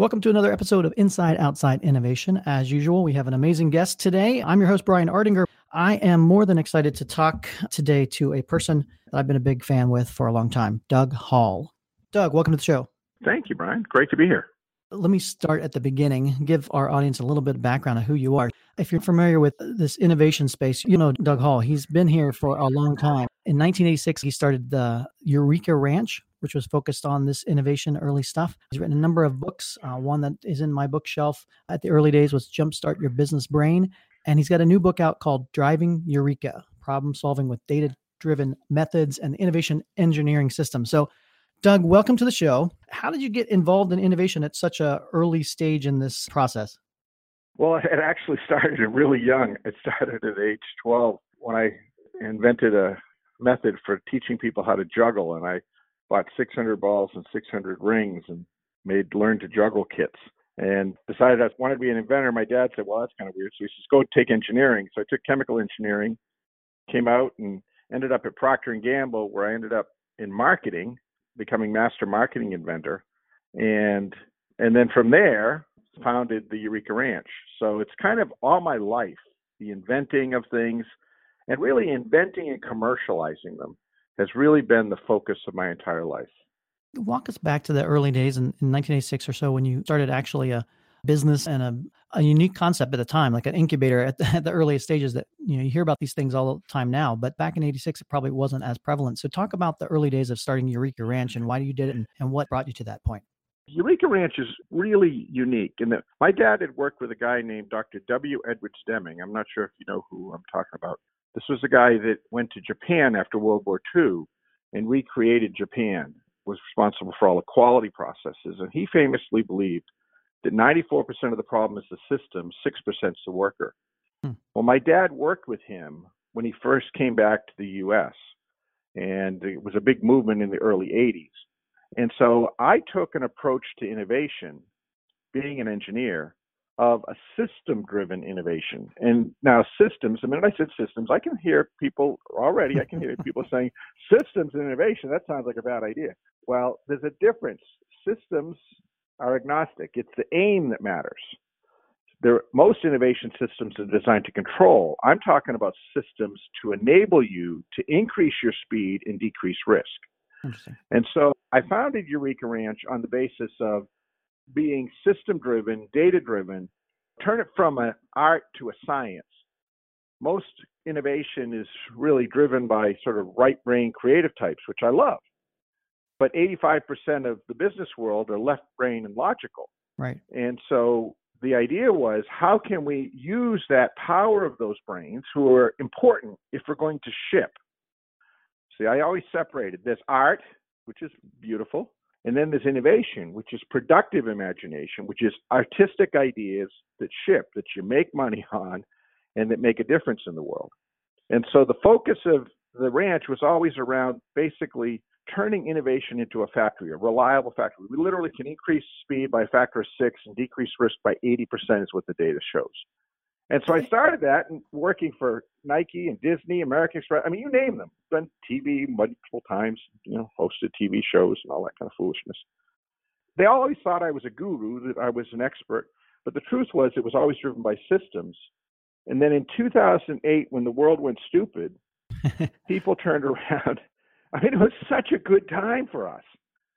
Welcome to another episode of Inside Outside Innovation. As usual, we have an amazing guest today. I'm your host, Brian Ardinger. I am more than excited to talk today to a person that I've been a big fan with for a long time, Doug Hall. Doug, welcome to the show. Thank you, Brian. Great to be here. Let me start at the beginning, give our audience a little bit of background on who you are. If you're familiar with this innovation space, you know Doug Hall. He's been here for a long time. In 1986, he started the Eureka Ranch, which was focused on this innovation early stuff. He's written a number of books. Uh, one that is in my bookshelf at the early days was Jumpstart Your Business Brain. And he's got a new book out called Driving Eureka Problem Solving with Data Driven Methods and Innovation Engineering Systems. So, Doug, welcome to the show. How did you get involved in innovation at such a early stage in this process? Well, it actually started really young. It started at age 12 when I invented a method for teaching people how to juggle. And I bought 600 balls and 600 rings and made learn to juggle kits and decided I wanted to be an inventor. My dad said, "Well, that's kind of weird." So he says, "Go take engineering." So I took chemical engineering, came out and ended up at Procter and Gamble, where I ended up in marketing, becoming master marketing inventor, and and then from there founded the Eureka Ranch. So it's kind of all my life, the inventing of things, and really inventing and commercializing them has really been the focus of my entire life. Walk us back to the early days in, in 1986 or so when you started actually a business and a, a unique concept at the time, like an incubator at the, at the earliest stages that, you know, you hear about these things all the time now, but back in 86, it probably wasn't as prevalent. So talk about the early days of starting Eureka Ranch and why you did it and, and what brought you to that point. Eureka Ranch is really unique in that my dad had worked with a guy named Dr. W. Edwards Deming. I'm not sure if you know who I'm talking about. This was a guy that went to Japan after World War II and recreated Japan, was responsible for all the quality processes. And he famously believed that 94% of the problem is the system, 6% is the worker. Hmm. Well, my dad worked with him when he first came back to the US, and it was a big movement in the early 80s. And so I took an approach to innovation, being an engineer, of a system driven innovation. And now, systems, the minute I said systems, I can hear people already, I can hear people saying systems and innovation. That sounds like a bad idea. Well, there's a difference. Systems are agnostic, it's the aim that matters. There, most innovation systems are designed to control. I'm talking about systems to enable you to increase your speed and decrease risk. And so I founded Eureka Ranch on the basis of being system driven, data driven, turn it from an art to a science. Most innovation is really driven by sort of right brain creative types, which I love. But 85% of the business world are left brain and logical. Right. And so the idea was how can we use that power of those brains who are important if we're going to ship? See, I always separated this art, which is beautiful, and then there's innovation, which is productive imagination, which is artistic ideas that ship, that you make money on, and that make a difference in the world. And so the focus of the ranch was always around basically turning innovation into a factory, a reliable factory. We literally can increase speed by a factor of six and decrease risk by 80%, is what the data shows. And so I started that and working for Nike and Disney, American Express. I mean, you name them. Done TV multiple times, you know, hosted TV shows and all that kind of foolishness. They always thought I was a guru, that I was an expert. But the truth was, it was always driven by systems. And then in 2008, when the world went stupid, people turned around. I mean, it was such a good time for us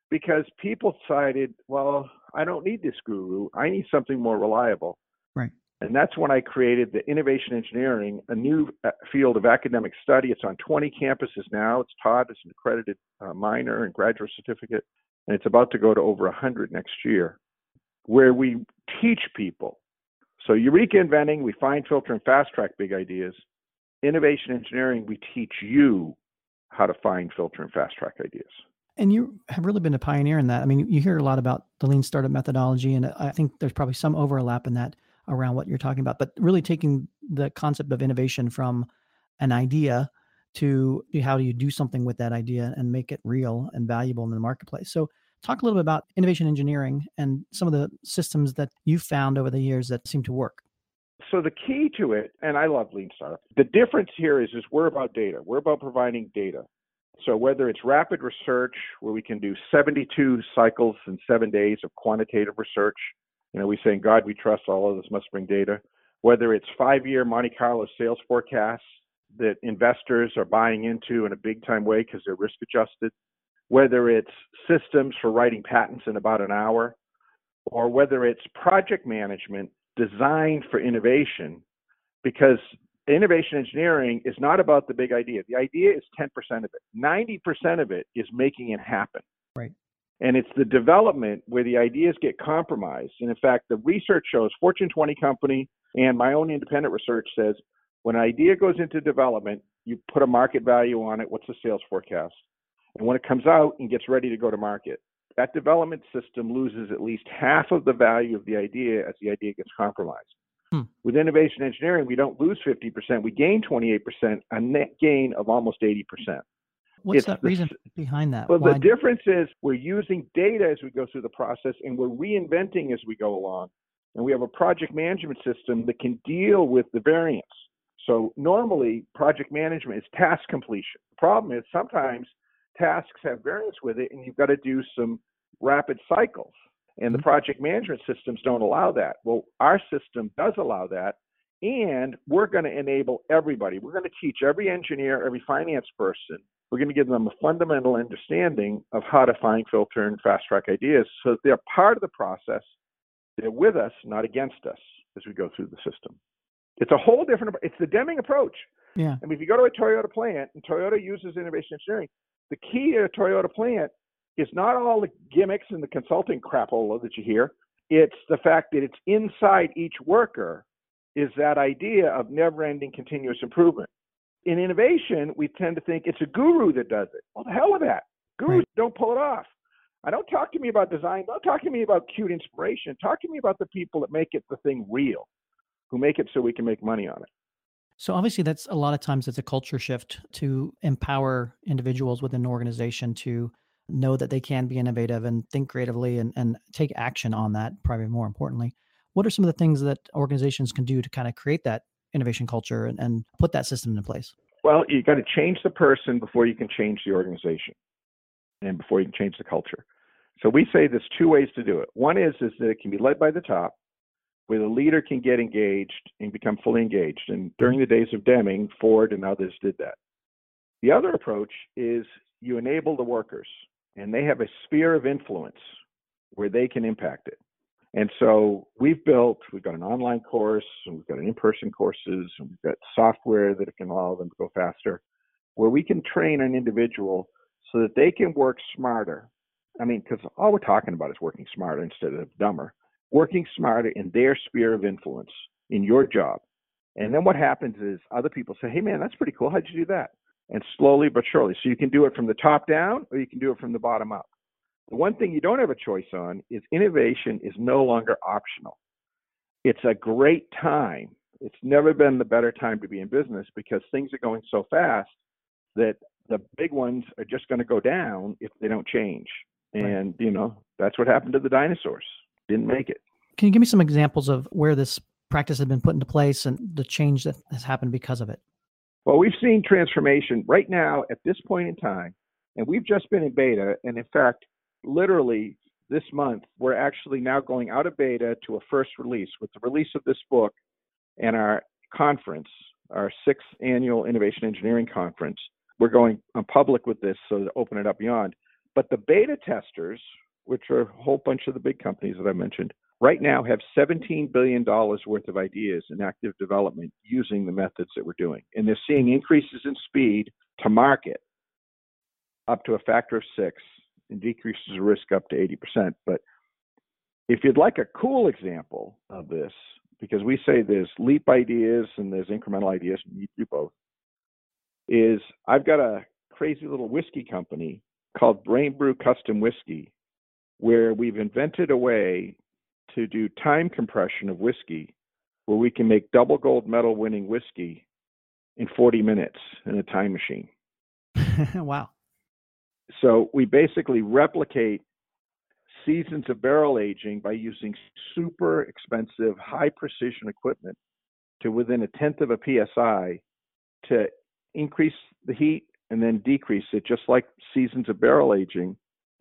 because people decided, well, I don't need this guru. I need something more reliable. Right. And that's when I created the Innovation Engineering, a new uh, field of academic study. It's on 20 campuses now. It's taught as an accredited uh, minor and graduate certificate, and it's about to go to over 100 next year, where we teach people. So, Eureka Inventing, we find, filter, and fast track big ideas. Innovation Engineering, we teach you how to find, filter, and fast track ideas. And you have really been a pioneer in that. I mean, you hear a lot about the lean startup methodology, and I think there's probably some overlap in that around what you're talking about, but really taking the concept of innovation from an idea to how do you do something with that idea and make it real and valuable in the marketplace. So, talk a little bit about innovation engineering and some of the systems that you've found over the years that seem to work. So the key to it, and I love lean startup. The difference here is, is we're about data. We're about providing data. So whether it's rapid research, where we can do 72 cycles in seven days of quantitative research, you know, we say God we trust, all of this must bring data. Whether it's five-year Monte Carlo sales forecasts that investors are buying into in a big time way because they're risk adjusted, whether it's systems for writing patents in about an hour, or whether it's project management designed for innovation, because innovation engineering is not about the big idea. The idea is 10% of it. 90% of it is making it happen. And it's the development where the ideas get compromised. And in fact, the research shows Fortune 20 company and my own independent research says when an idea goes into development, you put a market value on it. What's the sales forecast? And when it comes out and gets ready to go to market, that development system loses at least half of the value of the idea as the idea gets compromised. Hmm. With innovation engineering, we don't lose 50%, we gain 28%, a net gain of almost 80%. What's it's that the, reason behind that? Well, Why? the difference is we're using data as we go through the process and we're reinventing as we go along. And we have a project management system that can deal with the variance. So normally, project management is task completion. The problem is sometimes tasks have variance with it, and you've got to do some rapid cycles. And the mm-hmm. project management systems don't allow that. Well, our system does allow that, and we're going to enable everybody. We're going to teach every engineer, every finance person. We're going to give them a fundamental understanding of how to find, filter, and fast track ideas so that they're part of the process. They're with us, not against us, as we go through the system. It's a whole different. It's the Deming approach. Yeah. I mean, if you go to a Toyota plant and Toyota uses innovation engineering, the key to a Toyota plant is not all the gimmicks and the consulting crapola that you hear. It's the fact that it's inside each worker is that idea of never-ending continuous improvement. In innovation, we tend to think it's a guru that does it. Well, the hell with that. Gurus right. don't pull it off. I don't talk to me about design. Don't talk to me about cute inspiration. Talk to me about the people that make it the thing real, who make it so we can make money on it. So obviously, that's a lot of times it's a culture shift to empower individuals within an organization to know that they can be innovative and think creatively and, and take action on that. Probably more importantly, what are some of the things that organizations can do to kind of create that innovation culture and, and put that system into place? Well, you got to change the person before you can change the organization, and before you can change the culture. So we say there's two ways to do it. One is is that it can be led by the top, where the leader can get engaged and become fully engaged. And during the days of Deming, Ford and others did that. The other approach is you enable the workers, and they have a sphere of influence where they can impact it. And so we've built, we've got an online course, and we've got an in-person courses, and we've got software that can allow them to go faster, where we can train an individual so that they can work smarter. I mean, because all we're talking about is working smarter instead of dumber working smarter in their sphere of influence in your job. And then what happens is other people say, hey, man, that's pretty cool. How'd you do that? And slowly but surely. So you can do it from the top down or you can do it from the bottom up. The one thing you don't have a choice on is innovation is no longer optional. It's a great time. It's never been the better time to be in business because things are going so fast that the big ones are just going to go down if they don't change. And, you know, that's what happened to the dinosaurs didn't make it. Can you give me some examples of where this practice has been put into place and the change that has happened because of it? Well, we've seen transformation right now at this point in time, and we've just been in beta. And in fact, literally this month, we're actually now going out of beta to a first release with the release of this book and our conference, our sixth annual Innovation Engineering Conference. We're going uh, public with this so to open it up beyond. But the beta testers, which are a whole bunch of the big companies that I mentioned, right now have $17 billion worth of ideas in active development using the methods that we're doing. And they're seeing increases in speed to market up to a factor of six and decreases of risk up to 80%. But if you'd like a cool example of this, because we say there's leap ideas and there's incremental ideas, you do both, is I've got a crazy little whiskey company called Brain Brew Custom Whiskey, where we've invented a way to do time compression of whiskey where we can make double gold medal winning whiskey in 40 minutes in a time machine. wow. So we basically replicate seasons of barrel aging by using super expensive, high precision equipment to within a tenth of a psi to increase the heat and then decrease it, just like seasons of barrel aging.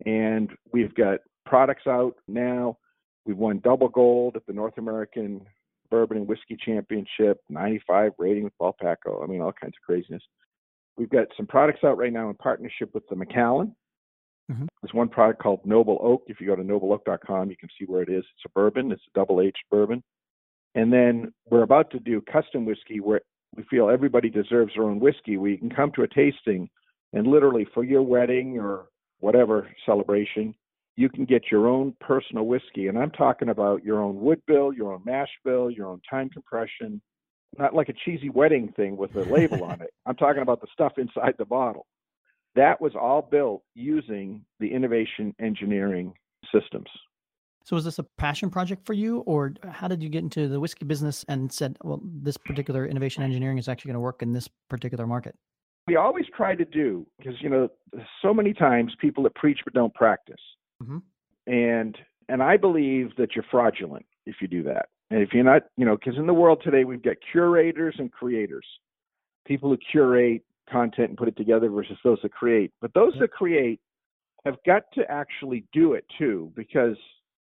And we've got products out now. We've won double gold at the North American Bourbon and Whiskey Championship, 95 rating with Paul Pacult. I mean, all kinds of craziness. We've got some products out right now in partnership with the Macallan. Mm-hmm. There's one product called Noble Oak. If you go to nobleoak.com, you can see where it is. It's a bourbon. It's a double aged bourbon. And then we're about to do custom whiskey where we feel everybody deserves their own whiskey, We can come to a tasting and literally for your wedding or whatever celebration, you can get your own personal whiskey. And I'm talking about your own wood bill, your own mash bill, your own time compression, not like a cheesy wedding thing with a label on it. I'm talking about the stuff inside the bottle. That was all built using the innovation engineering systems. So was this a passion project for you or how did you get into the whiskey business and said, well, this particular innovation engineering is actually going to work in this particular market? We always try to do because you know so many times people that preach but don't practice. Mm-hmm. And and I believe that you're fraudulent if you do that. And if you're not, you know, because in the world today we've got curators and creators, people who curate content and put it together versus those that create. But those that create have got to actually do it too, because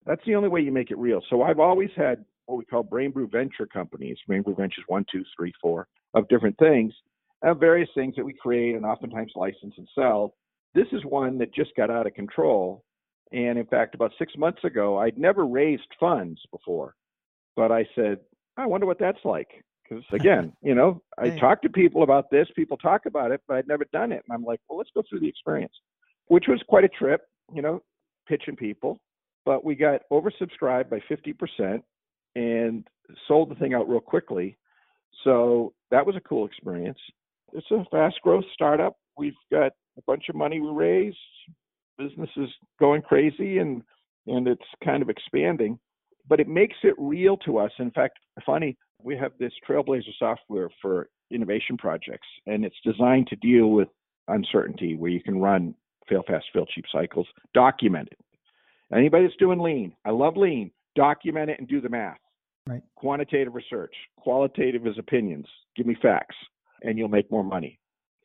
that's the only way you make it real. So I've always had what we call Brain Brew Venture companies, Brain Brew Ventures one, two, three, four, of different things, of various things that we create and oftentimes license and sell. This is one that just got out of control and in fact, about six months ago, I'd never raised funds before, but I said, I wonder what that's like. Because again, you know, I hey. talk to people about this, people talk about it, but I'd never done it. And I'm like, well, let's go through the experience, which was quite a trip, you know, pitching people. But we got oversubscribed by 50% and sold the thing out real quickly. So that was a cool experience. It's a fast growth startup. We've got a bunch of money we raised, business is going crazy and and it's kind of expanding but it makes it real to us. In fact funny we have this trailblazer software for innovation projects and it's designed to deal with uncertainty where you can run fail fast fail cheap cycles. Document it. Anybody that's doing lean i love lean document it and do the math. Right. Quantitative research qualitative is opinions give me facts and you'll make more money.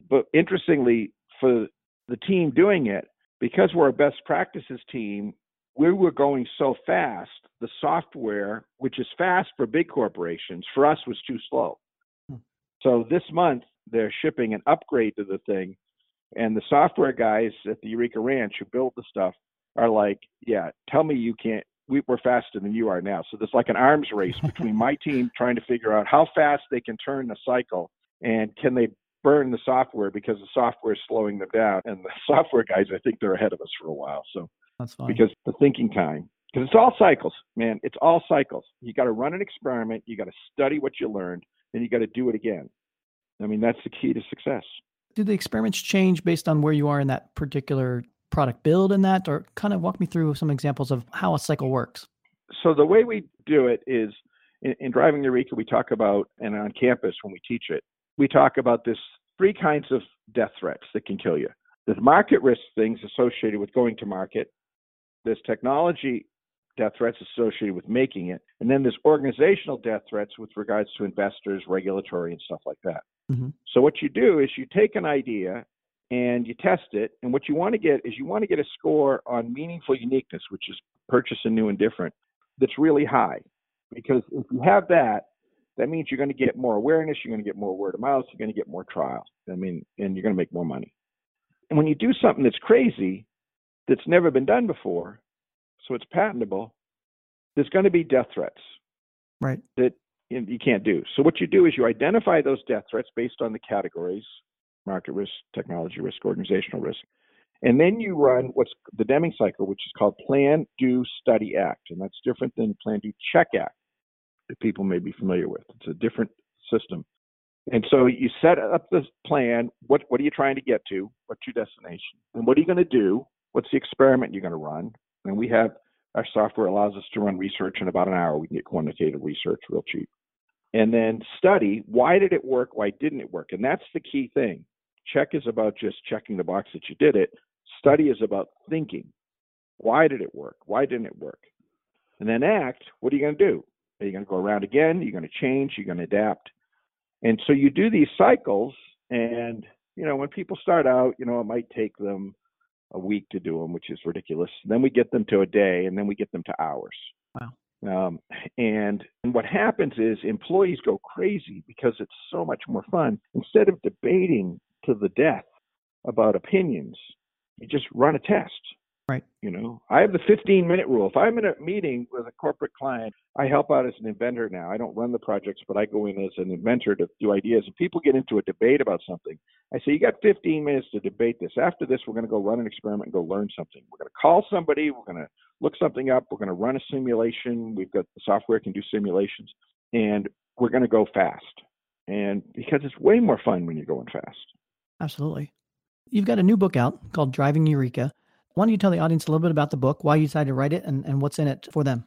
But interestingly for the team doing it because we're a best practices team, we were going so fast, the software, which is fast for big corporations, for us was too slow. Hmm. So this month, they're shipping an upgrade to the thing. And the software guys at the Eureka Ranch who build the stuff are like, yeah, tell me you can't. We, we're faster than you are now. So there's like an arms race between my team trying to figure out how fast they can turn the cycle and can they burn the software because the software is slowing them down. And the software guys, I think they're ahead of us for a while. So that's fine. Because the thinking time, because it's all cycles, man. It's all cycles. You got to run an experiment. You got to study what you learned, and you got to do it again. I mean, that's the key to success. Do the experiments change based on where you are in that particular product build in that, or kind of walk me through some examples of how a cycle works? So the way we do it is in, in driving Eureka, we talk about, and on campus when we teach it, we talk about this three kinds of death threats that can kill you. There's market risk things associated with going to market. There's technology death threats associated with making it. And then there's organizational death threats with regards to investors, regulatory, and stuff like that. Mm-hmm. So what you do is you take an idea and you test it. And what you want to get is you want to get a score on meaningful uniqueness, which is purchase and new and different, that's really high. Because if you have that, that means you're going to get more awareness, you're going to get more word of mouth, you're going to get more trial. I mean, and you're going to make more money. And when you do something that's crazy, that's never been done before, so it's patentable, there's going to be death threats. Right. That you can't do. So what you do is you identify those death threats based on the categories: market risk, technology risk, organizational risk. And then you run what's the Deming cycle, which is called plan, do, study, act. And that's different than plan, do, check, act that people may be familiar with. It's a different system. And so you set up this plan. What what are you trying to get to? What's your destination? And what are you going to do? What's the experiment you're going to run? And we have our software allows us to run research in about an hour. We can get quantitative research real cheap. And then study why did it work? Why didn't it work? And that's the key thing. Check is about just checking the box that you did it. Study is about thinking. Why did it work? Why didn't it work? And then act. What are you going to do? Are you going to go around again? You're going to change. You're going to adapt. And so you do these cycles, and you know when people start out, you know it might take them a week to do them, which is ridiculous. Then we get them to a day, and then we get them to hours. Wow. Um, and, and what happens is employees go crazy because it's so much more fun. Instead of debating to the death about opinions, you just run a test. Right. You know, I have the 15 minute rule. If I'm in a meeting with a corporate client, I help out as an inventor now. I don't run the projects, but I go in as an inventor to do ideas. And people get into a debate about something. I say, you got 15 minutes to debate this. After this, we're going to go run an experiment and go learn something. We're going to call somebody. We're going to look something up. We're going to run a simulation. We've got the software can do simulations, and we're going to go fast. And because it's way more fun when you're going fast. Absolutely. You've got a new book out called Driving Eureka. Why don't you tell the audience a little bit about the book, why you decided to write it, and, and what's in it for them?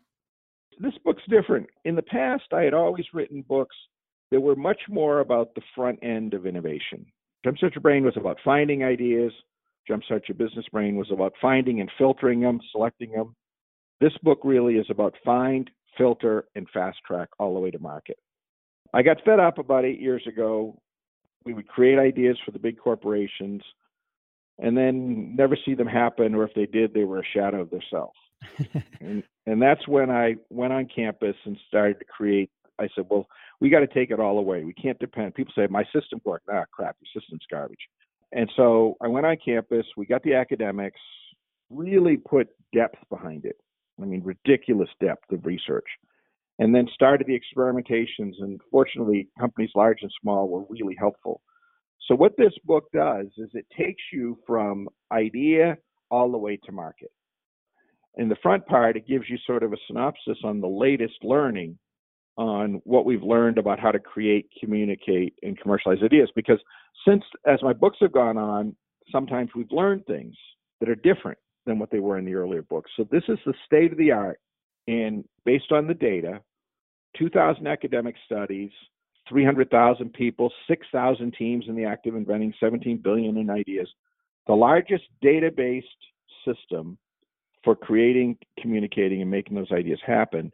This book's different. In the past, I had always written books that were much more about the front end of innovation. Jumpstart Your Brain was about finding ideas. Jumpstart Your Business Brain was about finding and filtering them, selecting them. This book really is about find, filter, and fast track all the way to market. I got fed up about eight years ago. We would create ideas for the big corporations and then never see them happen, or if they did, they were a shadow of themselves. and, and that's when I went on campus and started to create. I said, well, we got to take it all away. We can't depend. People say my system worked. Ah, crap, your system's garbage. And so I went on campus. We got the academics, really put depth behind it. I mean, ridiculous depth of research. And then started the experimentations. And fortunately, companies large and small were really helpful. So what this book does is it takes you from idea all the way to market. In the front part, it gives you sort of a synopsis on the latest learning on what we've learned about how to create, communicate, and commercialize ideas. Because since, as my books have gone on, sometimes we've learned things that are different than what they were in the earlier books. So this is the state of the art, and based on the data, 2,000 academic studies, 300,000 people, 6,000 teams in the active inventing, 17 billion in ideas. The largest data-based system for creating, communicating, and making those ideas happen.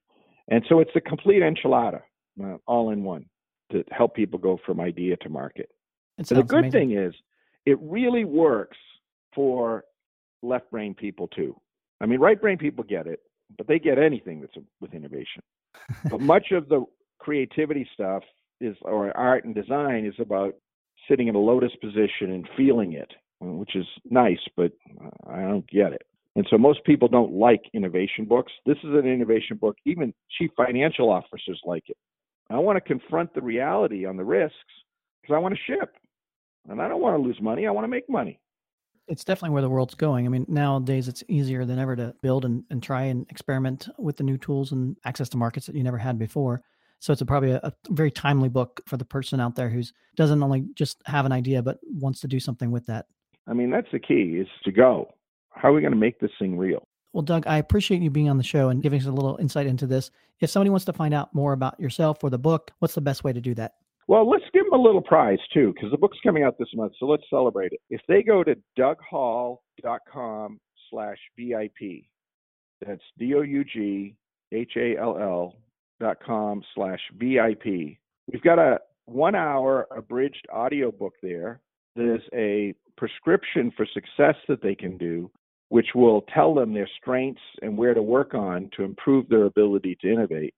And so it's a complete enchilada, uh, all in one, to help people go from idea to market. And so the good amazing. thing is, it really works for left brain people too. I mean, right brain people get it, but they get anything that's with innovation. but much of the creativity stuff is or art and design is about sitting in a lotus position and feeling it, which is nice, but I don't get it. And so most people don't like innovation books. This is an innovation book. Even chief financial officers like it. I want to confront the reality on the risks because I want to ship. And I don't want to lose money. I want to make money. It's definitely where the world's going. I mean, nowadays it's easier than ever to build and, and try and experiment with the new tools and access to markets that you never had before. So it's a, probably a, a, very timely book for the person out there who's doesn't only just have an idea but wants to do something with that. I mean, that's the key is to go. How are we going to make this thing real? Well, Doug, I appreciate you being on the show and giving us a little insight into this. If somebody wants to find out more about yourself or the book, what's the best way to do that? Well, let's give them a little prize too, because the book's coming out this month. So let's celebrate it. If they go to doughall.com slash VIP, that's D O U G H A L L com slash VIP. We've got a one hour abridged audio book there. There's a prescription for success that they can do, which will tell them their strengths and where to work on to improve their ability to innovate.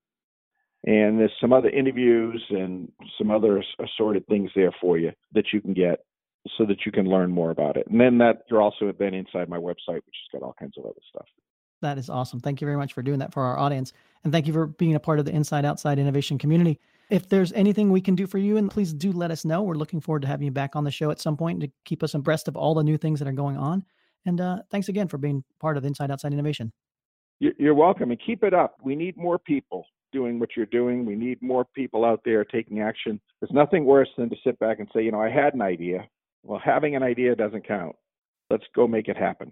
And there's some other interviews and some other assorted things there for you that you can get so that you can learn more about it. And then that you're also then inside my website, which has got all kinds of other stuff. That is awesome. Thank you very much for doing that for our audience. And thank you for being a part of the Inside Outside Innovation community. If there's anything we can do for you, and please do let us know. We're looking forward to having you back on the show at some point to keep us abreast of all the new things that are going on. And uh, thanks again for being part of Inside Outside Innovation. You're welcome, and keep it up. We need more people. doing what you're doing. We need more people out there taking action. There's nothing worse than to sit back and say, you know, I had an idea. Well, having an idea doesn't count. Let's go make it happen.